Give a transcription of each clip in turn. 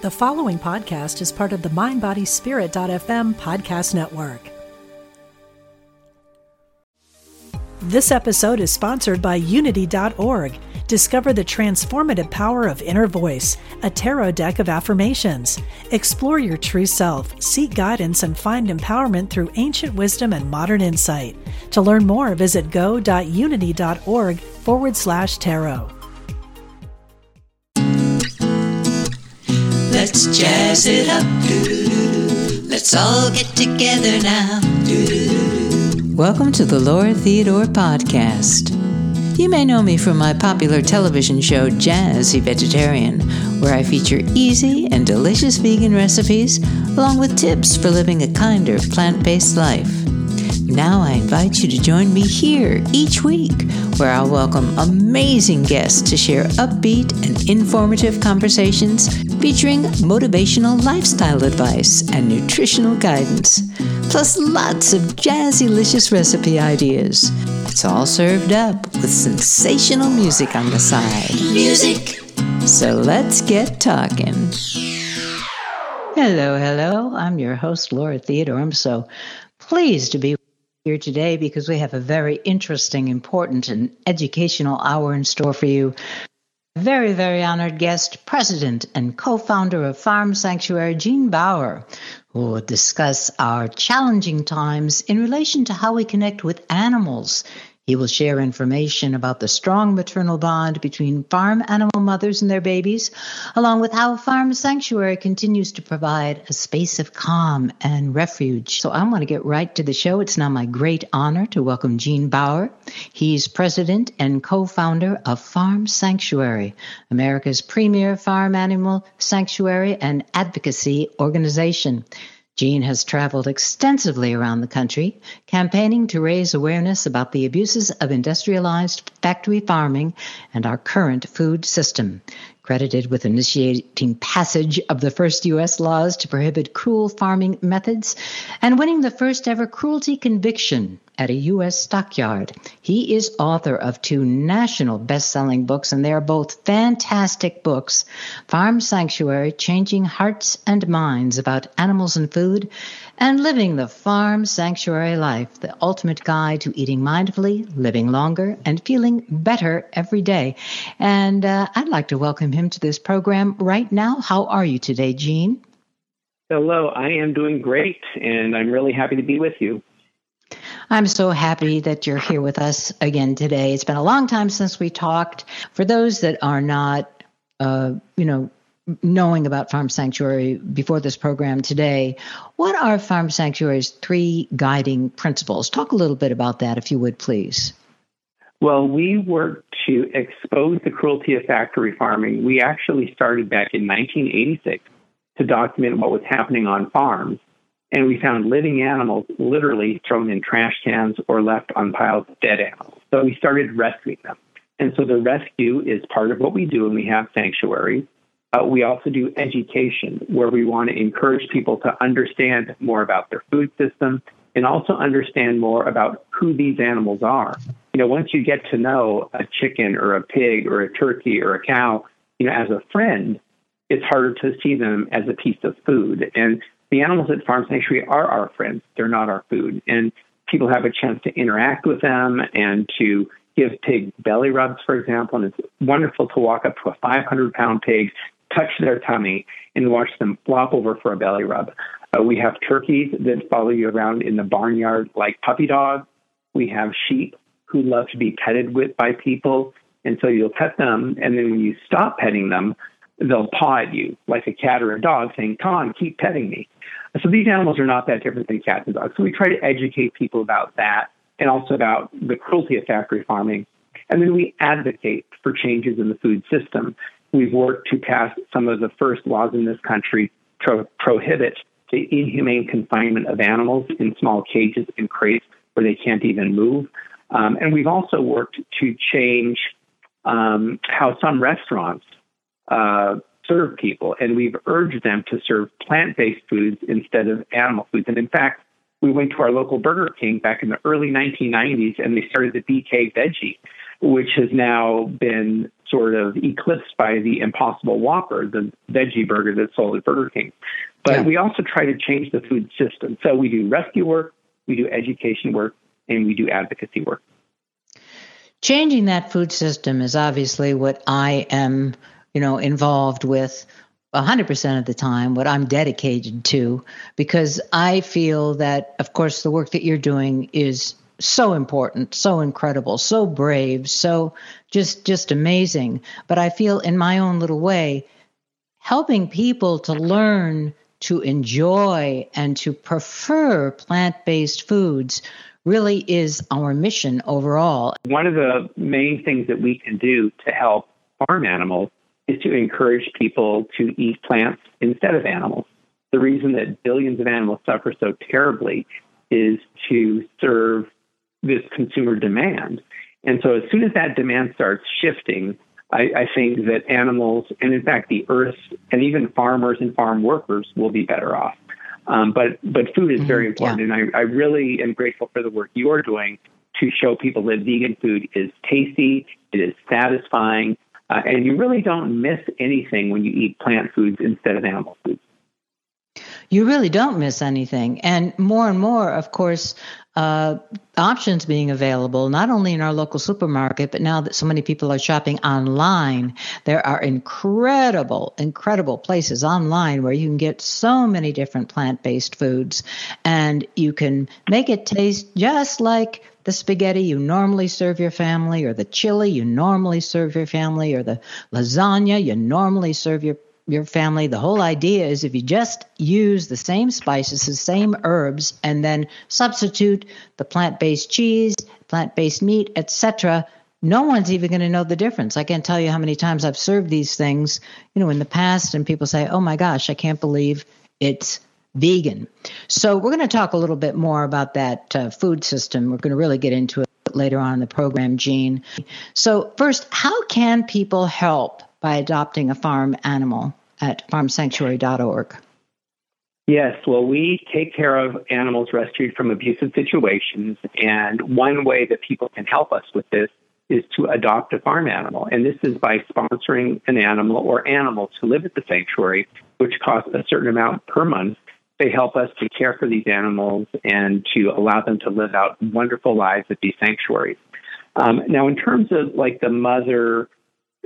The following podcast is part of the MindBodySpirit.fm podcast network. This episode is sponsored by Unity.org. Discover the transformative power of Inner Voice, a tarot deck of affirmations. Explore your true self, seek guidance, and find empowerment through ancient wisdom and modern insight. To learn more, visit go.unity.org forward slash tarot. Let's jazz it up. Let's all get together now. Welcome to the Laura Theodore Podcast. You may know me from my popular television show Jazzy Vegetarian, where I feature easy and delicious vegan recipes along with tips for living a kinder plant based life. Now I invite you to join me here each week, where I'll welcome amazing guests to share upbeat and informative conversations featuring motivational lifestyle advice and nutritional guidance, plus lots of jazzy-licious recipe ideas. It's all served up with sensational music on the side. Music. So let's get talking. Hello, hello. I'm your host, Laura Theodore. I'm so pleased to be here today because we have a very interesting, important, and educational hour in store for you. Very, very honored guest, president and co founder of Farm Sanctuary, Gene Baur, who will discuss our challenging times in relation to how we connect with animals he will share information about the strong maternal bond between farm animal mothers and their babies, along with how Farm Sanctuary continues to provide a space of calm and refuge. So I want to get right to the show. It's now my great honor to welcome Gene Baur. He's president and co-founder of Farm Sanctuary, America's premier farm animal sanctuary and advocacy organization. Gene has traveled extensively around the country, campaigning to raise awareness about the abuses of industrialized factory farming and our current food system credited with initiating passage of the first U.S. laws to prohibit cruel farming methods and winning the first ever cruelty conviction at a U.S. stockyard. He is author of two national best selling books, and they are both fantastic books Farm Sanctuary Changing Hearts and Minds about Animals and Food, and Living the Farm Sanctuary Life, the ultimate guide to eating mindfully, living longer, and feeling better every day. And uh, I'd like to welcome him to this program right now. How are you today, Gene? Hello, I am doing great, and I'm really happy to be with you. I'm so happy that you're here with us again today. It's been a long time since we talked. For those that are not, uh, you know, knowing about Farm Sanctuary before this program today, what are Farm Sanctuary's three guiding principles? Talk a little bit about that, if you would, please. Well, we work to expose the cruelty of factory farming. We actually started back in 1986 to document what was happening on farms. And we found living animals literally thrown in trash cans or left on piles of dead animals. So we started rescuing them. And so the rescue is part of what we do, and we have sanctuaries. Uh, we also do education, where we want to encourage people to understand more about their food system and also understand more about who these animals are. You know, once you get to know a chicken or a pig or a turkey or a cow, you know, as a friend, it's harder to see them as a piece of food. And the animals at Farm Sanctuary are our friends. They're not our food. And people have a chance to interact with them and to give pig belly rubs, for example. And it's wonderful to walk up to a 500 pound pig touch their tummy and watch them flop over for a belly rub. Uh, we have turkeys that follow you around in the barnyard like puppy dogs. We have sheep who love to be petted with by people. And so you'll pet them, and then when you stop petting them, they'll paw at you like a cat or a dog, saying, Come on, keep petting me. So these animals are not that different than cats and dogs. So we try to educate people about that and also about the cruelty of factory farming. And then we advocate for changes in the food system. We've worked to pass some of the first laws in this country to prohibit the inhumane confinement of animals in small cages and crates where they can't even move. Um, and we've also worked to change um, how some restaurants uh, serve people, and we've urged them to serve plant based foods instead of animal foods. And in fact, we went to our local Burger King back in the early 1990s and they started the BK Veggie, which has now been sort of eclipsed by the Impossible Whopper, the veggie burger that's sold at Burger King. But yeah. we also try to change the food system. So we do rescue work, we do education work, and we do advocacy work. Changing that food system is obviously what I am, you know, involved with 100% of the time, what I'm dedicated to, because I feel that, of course, the work that you're doing is so important, so incredible, so brave, so just just amazing. But I feel in my own little way, helping people to learn to enjoy and to prefer plant-based foods really is our mission overall. One of the main things that we can do to help farm animals is to encourage people to eat plants instead of animals. The reason that billions of animals suffer so terribly is to serve this consumer demand. And so, as soon as that demand starts shifting, I, I, think that animals, and in fact, the earth, and even farmers and farm workers will be better off. Um, but but food is very mm-hmm. important, yeah. and I, I really am grateful for the work you're doing to show people that vegan food is tasty, it is satisfying, uh, and you really don't miss anything when you eat plant foods instead of animal foods. You really don't miss anything. And more and more, of course, uh, options being available, not only in our local supermarket, but now that so many people are shopping online, there are incredible, incredible places online where you can get so many different plant based foods and you can make it taste just like the spaghetti you normally serve your family, or the chili you normally serve your family, or the lasagna you normally serve your your family. The whole idea is if you just use the same spices, the same herbs, and then substitute the plant-based cheese, plant-based meat, etc., no one's even going to know the difference. I can't tell you how many times I've served these things, you know, in the past, and people say, "Oh my gosh, I can't believe it's vegan." So we're going to talk a little bit more about that uh, food system. We're going to really get into it later on in the program, Gene. So first, how can people help by adopting a farm animal? At farmsanctuary.org. Yes, well, we take care of animals rescued from abusive situations, and one way that people can help us with this is to adopt a farm animal. And this is by sponsoring an animal or animals who live at the sanctuary, which costs a certain amount per month. They help us to care for these animals and to allow them to live out wonderful lives at these sanctuaries. Um, now, in terms of like the mother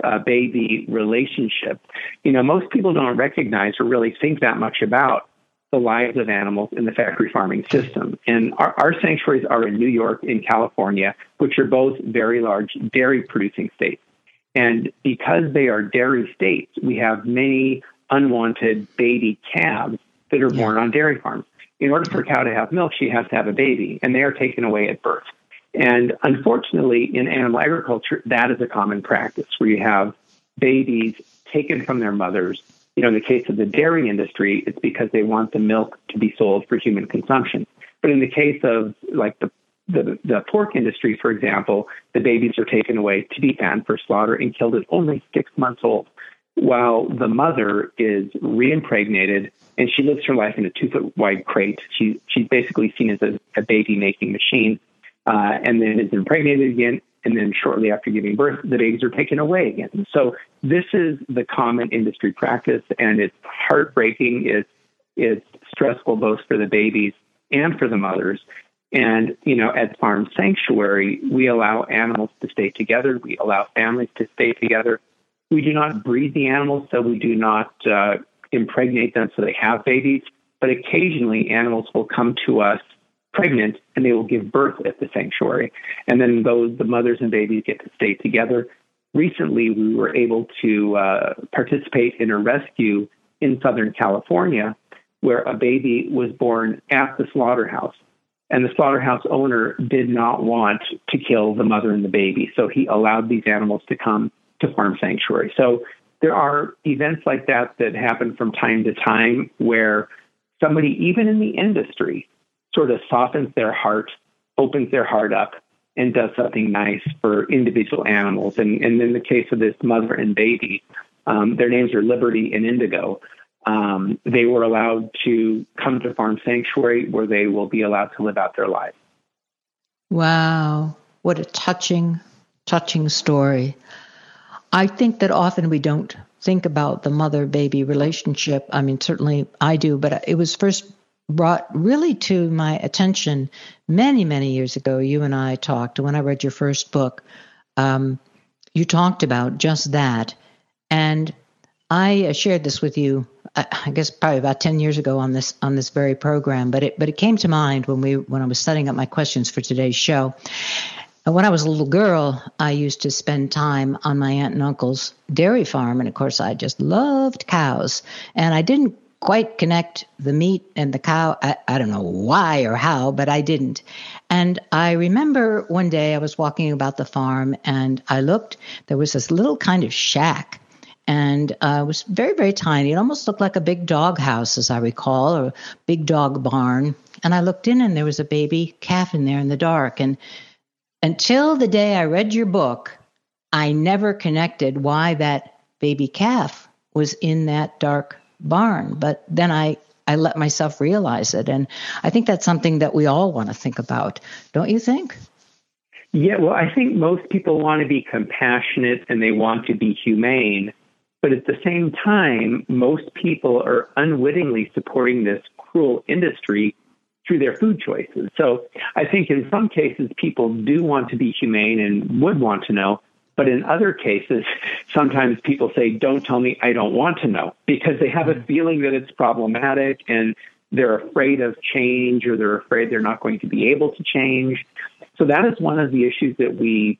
uh, baby relationship. You know, most people don't recognize or really think that much about the lives of animals in the factory farming system. And our, our sanctuaries are in New York and California, which are both very large dairy producing states. And because they are dairy states, we have many unwanted baby calves that are born on dairy farms. In order for a cow to have milk, she has to have a baby, and they are taken away at birth. And unfortunately, in animal agriculture, that is a common practice where you have babies taken from their mothers. You know, in the case of the dairy industry, it's because they want the milk to be sold for human consumption. But in the case of like the the, the pork industry, for example, the babies are taken away to be fanned for slaughter and killed at only six months old, while the mother is reimpregnated and she lives her life in a two foot wide crate. She, she's basically seen as a, a baby making machine uh, and then is impregnated again, and then shortly after giving birth, the babies are taken away again. So this is the common industry practice, and it's heartbreaking. It's it's stressful both for the babies and for the mothers. And you know, at Farm Sanctuary, we allow animals to stay together. We allow families to stay together. We do not breed the animals, so we do not uh, impregnate them so they have babies. But occasionally, animals will come to us pregnant and they will give birth at the sanctuary. And then those, the mothers and babies get to stay together. Recently, we were able to uh, participate in a rescue in Southern California where a baby was born at the slaughterhouse. And the slaughterhouse owner did not want to kill the mother and the baby. So he allowed these animals to come to Farm Sanctuary. So there are events like that that happen from time to time where somebody, even in the industry, sort of softens their heart, opens their heart up, and does something nice for individual animals. And, and in the case of this mother and baby, um, their names are Liberty and Indigo. Um, they were allowed to come to Farm Sanctuary where they will be allowed to live out their lives. Wow, what a touching, touching story. I think that often we don't think about the mother baby relationship. I mean, certainly I do, but it was first brought really to my attention many, many years ago. You and I talked when I read your first book. Um, you talked about just that. And I uh, shared this with you, I guess probably about 10 years ago on this on this very program, but it but it came to mind when we when I was setting up my questions for today's show. When I was a little girl, I used to spend time on my aunt and uncle's dairy farm. And of course, I just loved cows. And I didn't quite connect the meat and the cow. I, I, don't know why or how, but I didn't. And I remember one day I was walking about the farm and I looked, there was this little kind of shack. And uh, it was very, very tiny. It almost looked like a big dog house, as I recall, or a big dog barn. And I looked in and there was a baby calf in there in the dark. And until the day I read your book, I never connected why that baby calf was in that dark barn. But then I, I let myself realize it. And I think that's something that we all want to think about, don't you think? Yeah, well, I think most people want to be compassionate and they want to be humane. But at the same time, most people are unwittingly supporting this cruel industry through their food choices. So I think in some cases, people do want to be humane and would want to know. But in other cases, sometimes people say, don't tell me, I don't want to know, because they have a mm-hmm. feeling that it's problematic and they're afraid of change or they're afraid they're not going to be able to change. So that is one of the issues that we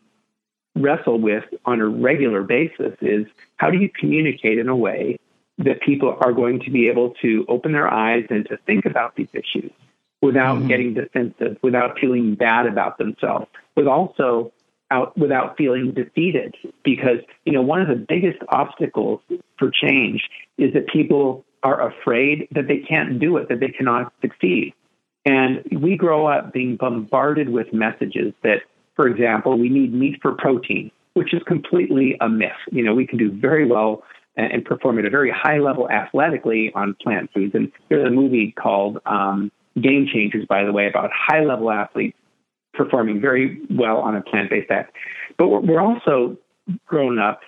wrestle with on a regular basis is how do you communicate in a way that people are going to be able to open their eyes and to think about these issues without mm-hmm. getting defensive, without feeling bad about themselves, but also out without feeling defeated. Because, you know, one of the biggest obstacles for change is that people are afraid that they can't do it, that they cannot succeed. And we grow up being bombarded with messages that, for example, we need meat for protein, which is completely a myth. You know, we can do very well and perform at a very high level athletically on plant foods. And there's a movie called um, game changers, by the way, about high level athletes performing very well on a plant based diet. But we're also grown up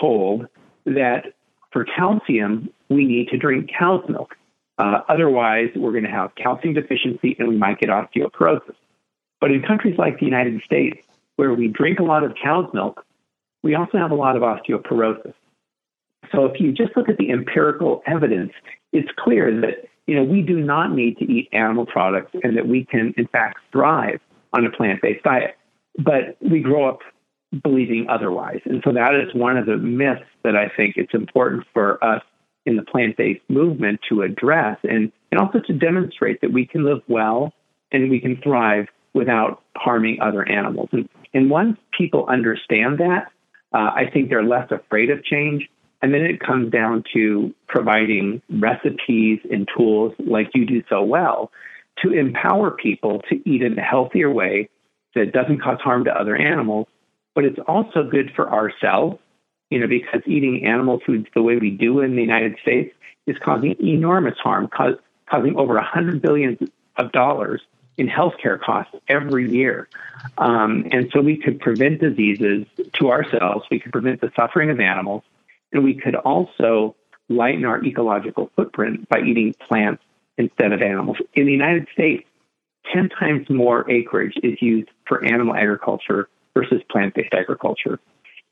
told that for calcium, we need to drink cow's milk. Uh, otherwise, we're going to have calcium deficiency and we might get osteoporosis. But in countries like the United States, where we drink a lot of cow's milk, we also have a lot of osteoporosis. So if you just look at the empirical evidence, it's clear that you know, we do not need to eat animal products and that we can, in fact, thrive on a plant based diet. But we grow up believing otherwise. And so that is one of the myths that I think it's important for us in the plant based movement to address and, and also to demonstrate that we can live well and we can thrive without harming other animals. And, and once people understand that, uh, I think they're less afraid of change and then it comes down to providing recipes and tools like you do so well to empower people to eat in a healthier way that doesn't cause harm to other animals, but it's also good for ourselves, you know, because eating animal foods the way we do in the United States is causing enormous harm, cause, causing over a hundred billion of dollars in healthcare costs every year. Um, and so we could prevent diseases to ourselves. We could prevent the suffering of animals and we could also lighten our ecological footprint by eating plants instead of animals. In the United States, 10 times more acreage is used for animal agriculture versus plant based agriculture.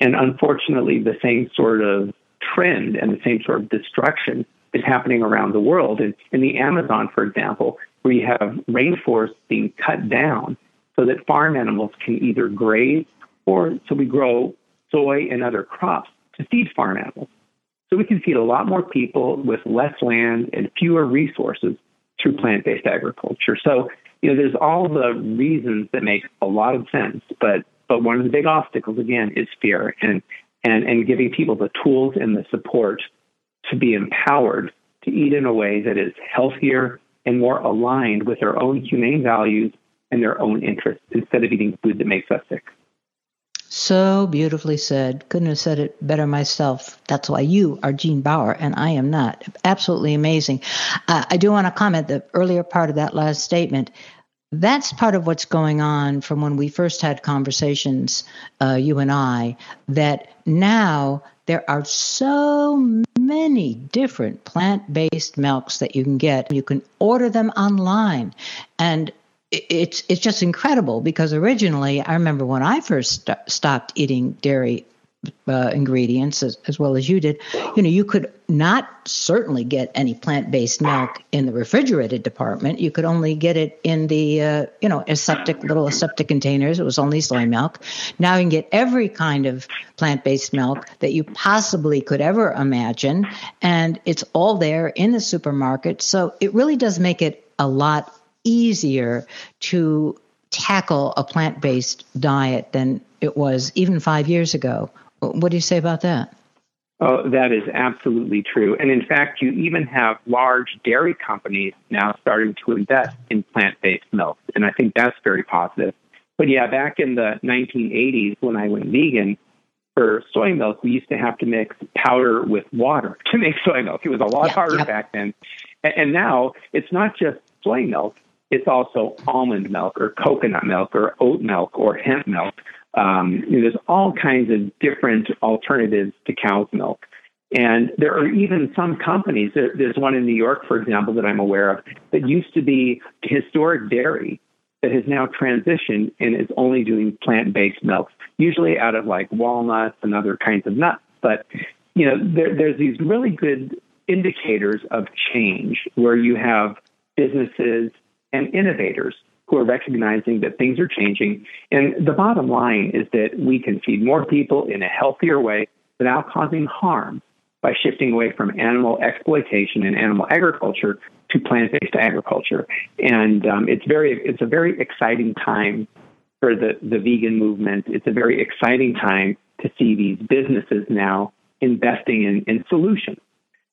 And unfortunately, the same sort of trend and the same sort of destruction is happening around the world. In, in the Amazon, for example, where you have rainforests being cut down so that farm animals can either graze or so we grow soy and other crops to feed farm animals. So we can feed a lot more people with less land and fewer resources through plant based agriculture. So, you know, there's all the reasons that make a lot of sense, but but one of the big obstacles again is fear and and, and giving people the tools and the support to be empowered to eat in a way that is healthier and more aligned with their own humane values and their own interests instead of eating food that makes us sick. So beautifully said. Couldn't have said it better myself. That's why you are Gene Baur and I am not. Absolutely amazing. Uh, I do want to comment the earlier part of that last statement. that's part of what's going on from when we first had conversations, uh, you and I, that now there are so many different plant based milks that you can get. You can order them online. And it's it's just incredible because originally I remember when I first st- stopped eating dairy uh, ingredients as, as, well as you did, you know, you could not certainly get any plant-based milk in the refrigerated department. You could only get it in the, uh, you know, aseptic little aseptic containers. It was only soy milk. Now you can get every kind of plant-based milk that you possibly could ever imagine, and it's all there in the supermarket. So it really does make it a lot easier to tackle a plant-based diet than it was even five years ago what do you say about that? Oh, that is absolutely true. And in fact, you even have large dairy companies now starting to invest in plant based milk. And I think that's very positive. But yeah, back in the 1980s, when I went vegan, for soy milk, we used to have to mix powder with water to make soy milk. It was a lot yeah, harder back then. And, and now it's not just soy milk, it's also almond milk or coconut milk or oat milk or hemp milk. Um, there's all kinds of different alternatives to cow's milk. And there are even some companies, there, there's one in New York, for example, that I'm aware of, that used to be historic dairy that has now transitioned and is only doing plant based milks, usually out of like walnuts and other kinds of nuts. But, you know, there, there's these really good indicators of change where you have businesses and innovators who are recognizing that things are changing. And the bottom line is that we can feed more people in a healthier way without causing harm by shifting away from animal exploitation and animal agriculture to plant-based agriculture. And um, it's very, it's a very exciting time for the, the vegan movement. It's a very exciting time to see these businesses now investing in, in solutions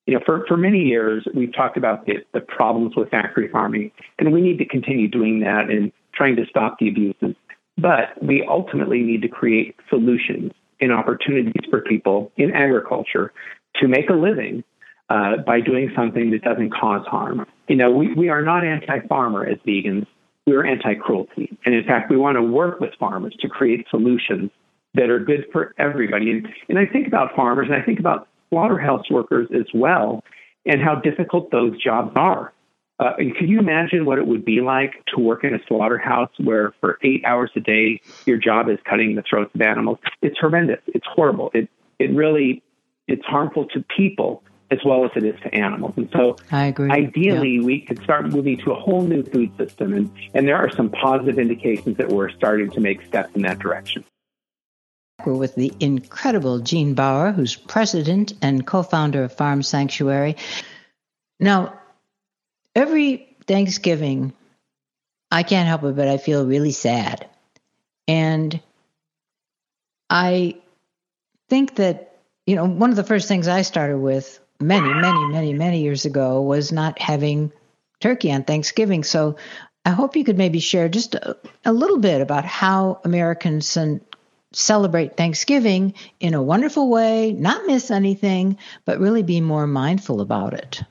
you know, for, for many years, we've talked about the, the problems with factory farming, and we need to continue doing that and trying to stop the abuses. But we ultimately need to create solutions and opportunities for people in agriculture to make a living uh, by doing something that doesn't cause harm. You know, we, we are not anti farmer as vegans, we're anti cruelty. And in fact, we want to work with farmers to create solutions that are good for everybody. And, and I think about farmers and I think about slaughterhouse workers as well and how difficult those jobs are. Uh, could you imagine what it would be like to work in a slaughterhouse where for eight hours a day your job is cutting the throats of animals? It's horrendous. It's horrible. It it really it's harmful to people as well as it is to animals. And so I agree. ideally yeah. we could start moving to a whole new food system and, and there are some positive indications that we're starting to make steps in that direction. We're with the incredible Gene Baur, who's president and co founder of Farm Sanctuary. Now, every Thanksgiving, I can't help it, but I feel really sad. And I think that, you know, one of the first things I started with many, many, many, many years ago was not having turkey on Thanksgiving. So I hope you could maybe share just a, a little bit about how Americans and celebrate Thanksgiving in a wonderful way, not miss anything, but really be more mindful about it.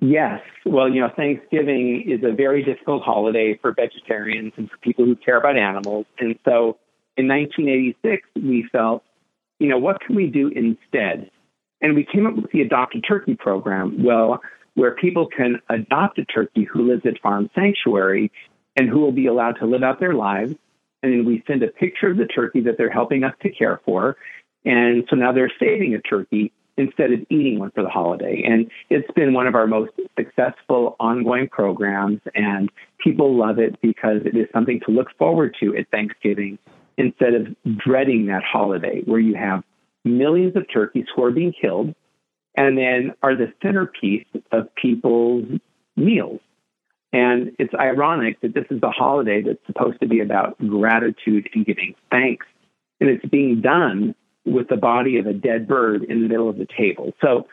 Yes. Well, you know, Thanksgiving is a very difficult holiday for vegetarians and for people who care about animals. And so in 1986, we felt, you know, what can we do instead? And we came up with the Adopt a Turkey program, well, where people can adopt a turkey who lives at Farm Sanctuary and who will be allowed to live out their lives and then we send a picture of the turkey that they're helping us to care for. And so now they're saving a turkey instead of eating one for the holiday. And it's been one of our most successful ongoing programs, and people love it because it is something to look forward to at Thanksgiving instead of dreading that holiday where you have millions of turkeys who are being killed and then are the centerpiece of people's meals. And it's ironic that this is a holiday that's supposed to be about gratitude and giving thanks. And it's being done with the body of a dead bird in the middle of the table. So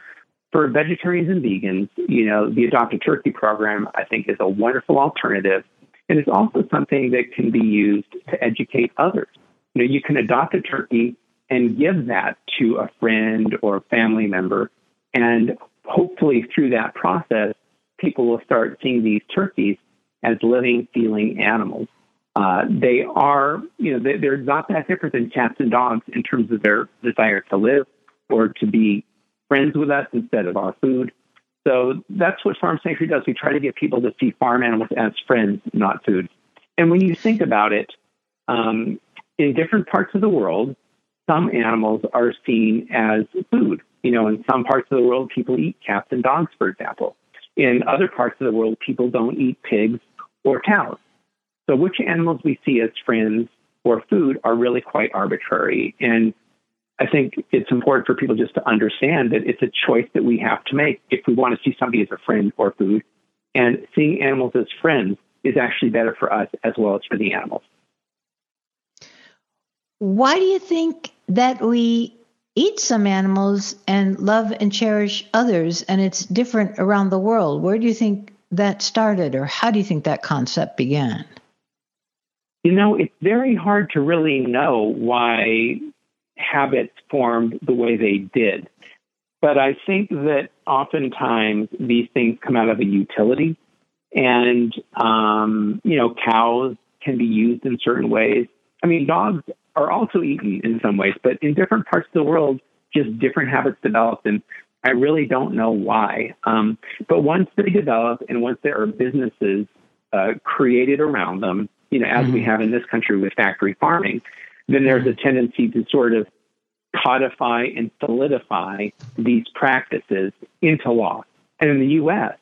for vegetarians and vegans, you know, the Adopt a Turkey program, I think, is a wonderful alternative. And it's also something that can be used to educate others. You know, you can adopt a turkey and give that to a friend or family member. And hopefully through that process, people will start seeing these turkeys as living, feeling animals. Uh, they are, you know, they, are not that different than cats and dogs in terms of their desire to live or to be friends with us instead of our food. So that's what Farm Sanctuary does. We try to get people to see farm animals as friends, not food. And when you think about it, um, in different parts of the world, some animals are seen as food. You know, in some parts of the world, people eat cats and dogs, for example. In other parts of the world, people don't eat pigs or cows. So, which animals we see as friends or food are really quite arbitrary. And I think it's important for people just to understand that it's a choice that we have to make if we want to see somebody as a friend or food. And seeing animals as friends is actually better for us as well as for the animals. Why do you think that we eat some animals and love and cherish others and it's different around the world? Where do you think that started or how do you think that concept began? You know, it's very hard to really know why habits formed the way they did. But I think that oftentimes these things come out of a utility. And, um, you know, cows can be used in certain ways. I mean, dogs are also eaten in some ways, but in different parts of the world, just different habits develop. And I really don't know why. Um, but once they develop and once there are businesses uh, created around them, you know, as mm-hmm. we have in this country with factory farming, then there's a tendency to sort of codify and solidify these practices into law. And in the U.S.,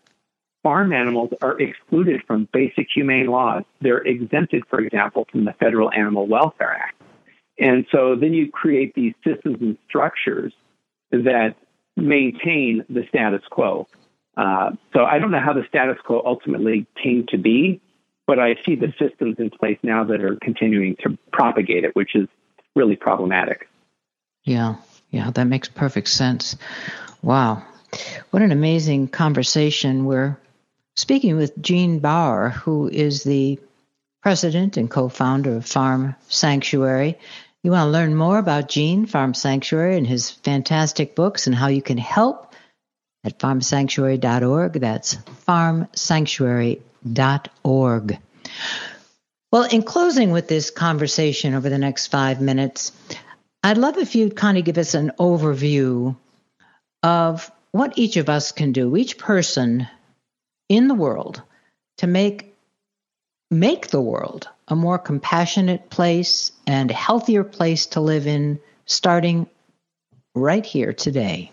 farm animals are excluded from basic humane laws. They're exempted, for example, from the Federal Animal Welfare Act. And so then you create these systems and structures that maintain the status quo. Uh, so I don't know how the status quo ultimately came to be, but I see the systems in place now that are continuing to propagate it, which is really problematic. Yeah, yeah, that makes perfect sense. Wow. What an amazing conversation. We're speaking with Gene Baur, who is the president and co founder of Farm Sanctuary. You want to learn more about Gene, Farm Sanctuary, and his fantastic books and how you can help at farmsanctuary.org. That's farmsanctuary.org org. Well, in closing with this conversation over the next five minutes, I'd love if you'd kind of give us an overview of what each of us can do, each person in the world, to make make the world a more compassionate place and healthier place to live in, starting right here today.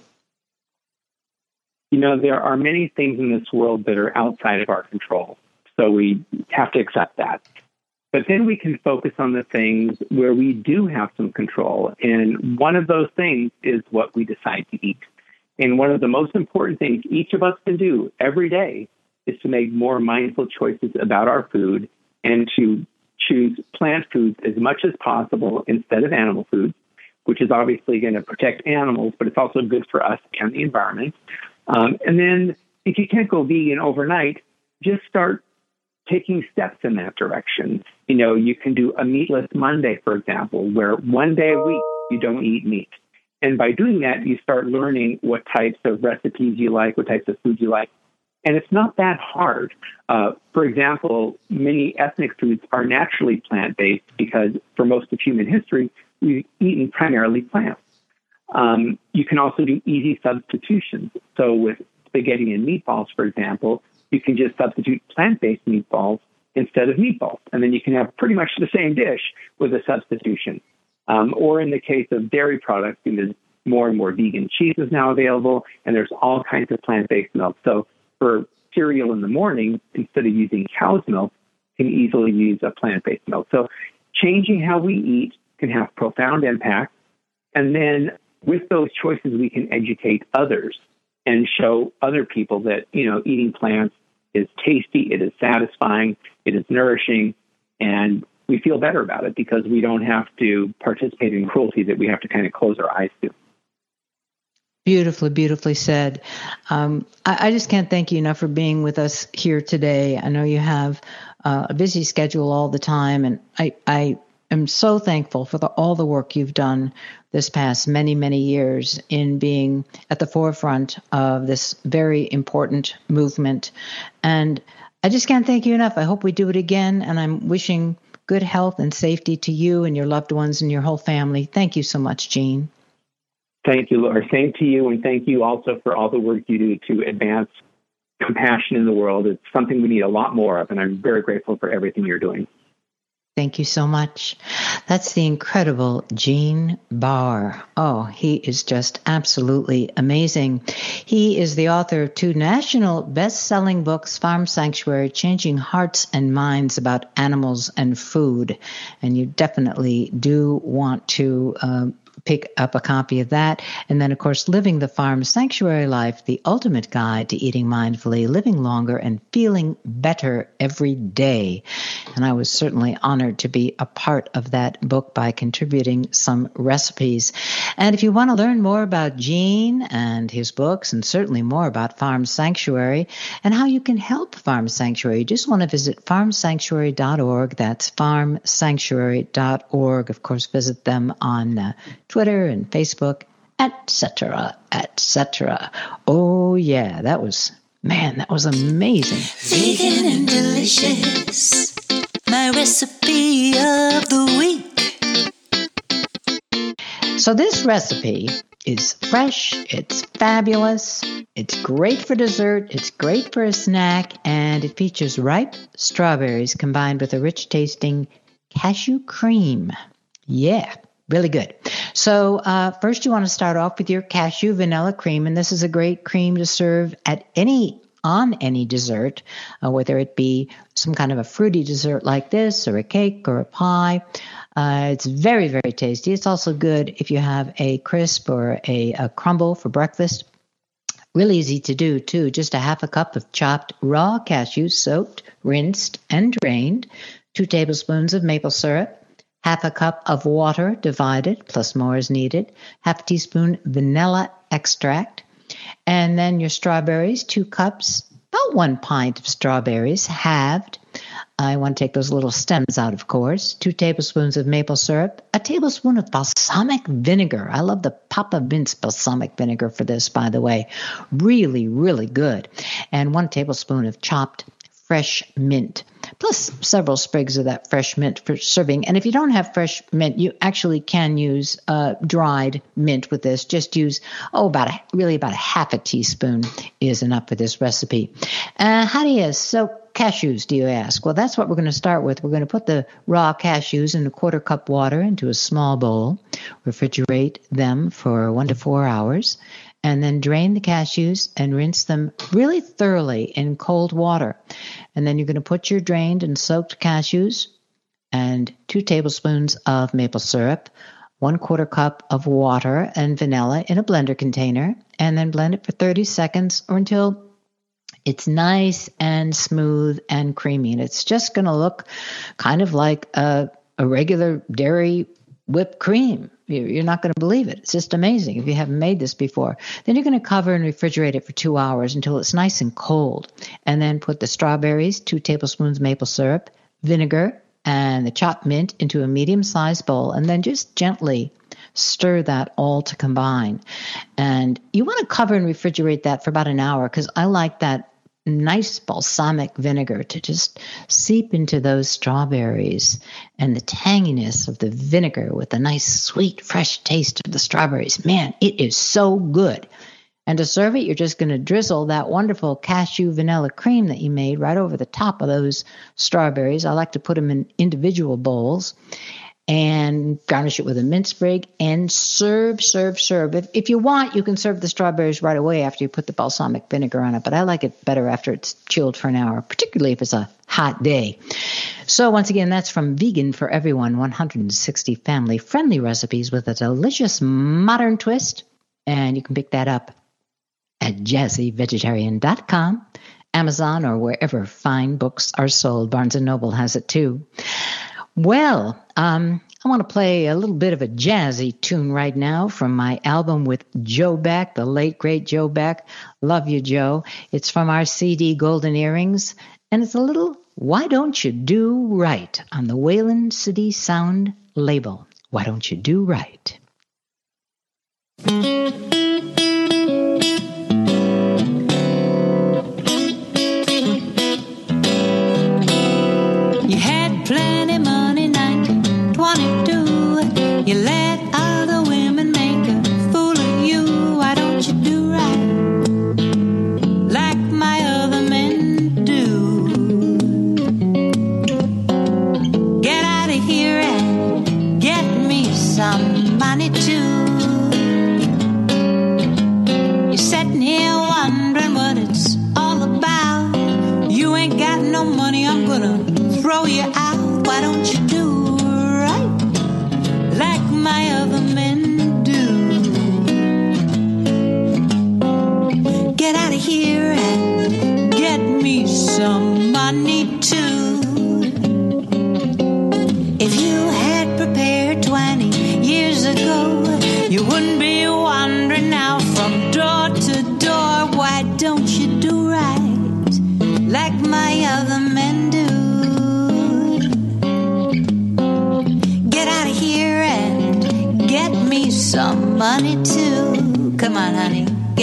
You know, there are many things in this world that are outside of our control. So we have to accept that. But then we can focus on the things where we do have some control. And one of those things is what we decide to eat. And one of the most important things each of us can do every day is to make more mindful choices about our food and to choose plant foods as much as possible instead of animal foods, which is obviously going to protect animals, but it's also good for us and the environment. Um, and then if you can't go vegan overnight, just start taking steps in that direction. You know, you can do a meatless Monday, for example, where one day a week you don't eat meat. And by doing that, you start learning what types of recipes you like, what types of foods you like. And it's not that hard. Uh, for example, many ethnic foods are naturally plant based because for most of human history, we've eaten primarily plants. Um, you can also do easy substitutions. So with spaghetti and meatballs, for example, you can just substitute plant based meatballs instead of meatballs. And then you can have pretty much the same dish with a substitution. Um, or in the case of dairy products, there's more and more vegan cheeses now available, and there's all kinds of plant based milk. So for cereal in the morning, instead of using cow's milk, can easily use a plant based milk. So changing how we eat can have profound impact. And then with those choices, we can educate others and show other people that, you know, eating plants is tasty, it is satisfying, it is nourishing, and we feel better about it because we don't have to participate in cruelty that we have to kind of close our eyes to. Beautifully, beautifully said. Um, I, I, just can't thank you enough for being with us here today. I know you have uh, a busy schedule all the time, and I, I am so thankful for the, all the work you've done this past many, many years in being at the forefront of this very important movement. And I just can't thank you enough. I hope we do it again, and I'm wishing good health and safety to you and your loved ones and your whole family. Thank you so much, Gene. Thank you, Laura. Same to you, and thank you also for all the work you do to advance compassion in the world. It's something we need a lot more of, and I'm very grateful for everything you're doing. Thank you so much. That's the incredible Gene Baur. Oh, he is just absolutely amazing. He is the author of two national best selling books Farm Sanctuary Changing Hearts and Minds About Animals and Food. And you definitely do want to. Uh, pick up a copy of that. And then, of course, Living the Farm Sanctuary Life, the ultimate guide to eating mindfully, living longer, and feeling better every day. And I was certainly honored to be a part of that book by contributing some recipes. And if you want to learn more about Gene and his books, and certainly more about Farm Sanctuary and how you can help Farm Sanctuary, you just want to visit farmsanctuary.org. That's farmsanctuary.org. Of course, visit them on uh, Twitter and Facebook, etc., etc. Oh, yeah, that was, man, that was amazing. Vegan and delicious. My recipe of the week. So, this recipe is fresh, it's fabulous, it's great for dessert, it's great for a snack, and it features ripe strawberries combined with a rich tasting cashew cream. Yeah, really good. So, uh, first, you want to start off with your cashew vanilla cream, and this is a great cream to serve at any on any dessert, uh, whether it be some kind of a fruity dessert like this, or a cake, or a pie. Uh, it's very, very tasty. It's also good if you have a crisp or a, a crumble for breakfast. Really easy to do, too. Just a half a cup of chopped raw cashews, soaked, rinsed, and drained, two tablespoons of maple syrup, half a cup of water divided, plus more is needed, half a teaspoon vanilla extract, and then your strawberries, two cups, about one pint of strawberries, halved. I want to take those little stems out, of course. Two tablespoons of maple syrup, a tablespoon of balsamic vinegar. I love the Papa Vince balsamic vinegar for this, by the way. Really, really good. And one tablespoon of chopped fresh mint plus several sprigs of that fresh mint for serving. And if you don't have fresh mint, you actually can use uh, dried mint with this. Just use, oh, about a, really about a half a teaspoon is enough for this recipe. Uh, how do you soak cashews, do you ask? Well, that's what we're going to start with. We're going to put the raw cashews in a quarter cup water into a small bowl, refrigerate them for one to four hours, and then drain the cashews and rinse them really thoroughly in cold water. And then you're going to put your drained and soaked cashews and two tablespoons of maple syrup, one quarter cup of water and vanilla in a blender container, and then blend it for 30 seconds or until it's nice and smooth and creamy. And it's just going to look kind of like a, a regular dairy whipped cream. You're not going to believe it. It's just amazing if you haven't made this before. Then you're going to cover and refrigerate it for two hours until it's nice and cold. And then put the strawberries, two tablespoons maple syrup, vinegar, and the chopped mint into a medium sized bowl. And then just gently stir that all to combine. And you want to cover and refrigerate that for about an hour because I like that nice balsamic vinegar to just seep into those strawberries and the tanginess of the vinegar with the nice sweet fresh taste of the strawberries. Man, it is so good. And to serve it, you're just going to drizzle that wonderful cashew vanilla cream that you made right over the top of those strawberries. I like to put them in individual bowls and garnish it with a mint sprig and serve, serve, serve. If, if you want, you can serve the strawberries right away after you put the balsamic vinegar on it, but I like it better after it's chilled for an hour, particularly if it's a hot day. So, once again, that's from Vegan for Everyone 160 family friendly recipes with a delicious modern twist. And you can pick that up at jazzyvegetarian.com, Amazon, or wherever fine books are sold. Barnes and Noble has it too. Well, um, I want to play a little bit of a jazzy tune right now from my album with Joe Beck, the late great Joe Beck. Love you, Joe. It's from our CD Golden Earrings, and it's a little Why Don't You Do Right on the Wayland City Sound label. Why don't you do right?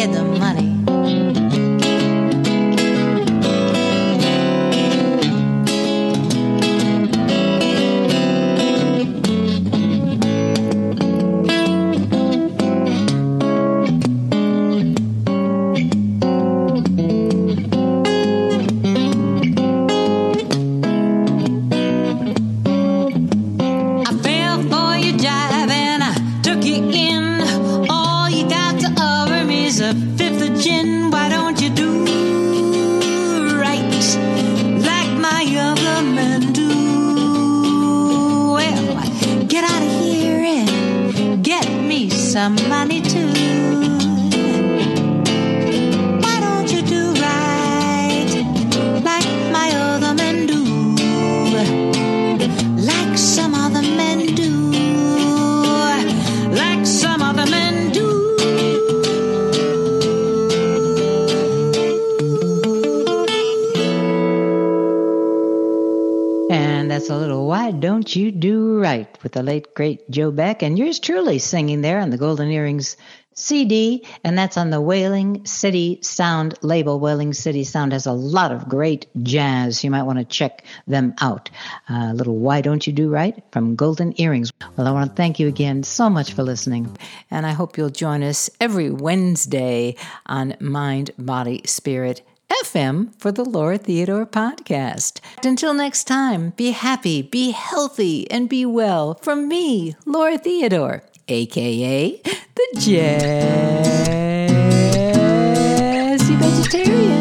Honey, some money too. Why don't you do right like my other men do? like some other men do, like some other men do. And that's a little Why Don't You Do With the late, great Joe Beck. And yours truly singing there on the Golden Earrings CD. And that's on the Whaling City Sound label. Whaling City Sound has a lot of great jazz. You might want to check them out. A little Why Don't You Do Right from Golden Earrings. Well, I want to thank you again so much for listening. And I hope you'll join us every Wednesday on Mind, Body, Spirit. FM for the Laura Theodore podcast. Until next time, be happy, be healthy, and be well from me, Laura Theodore, aka the Jazzy Vegetarian.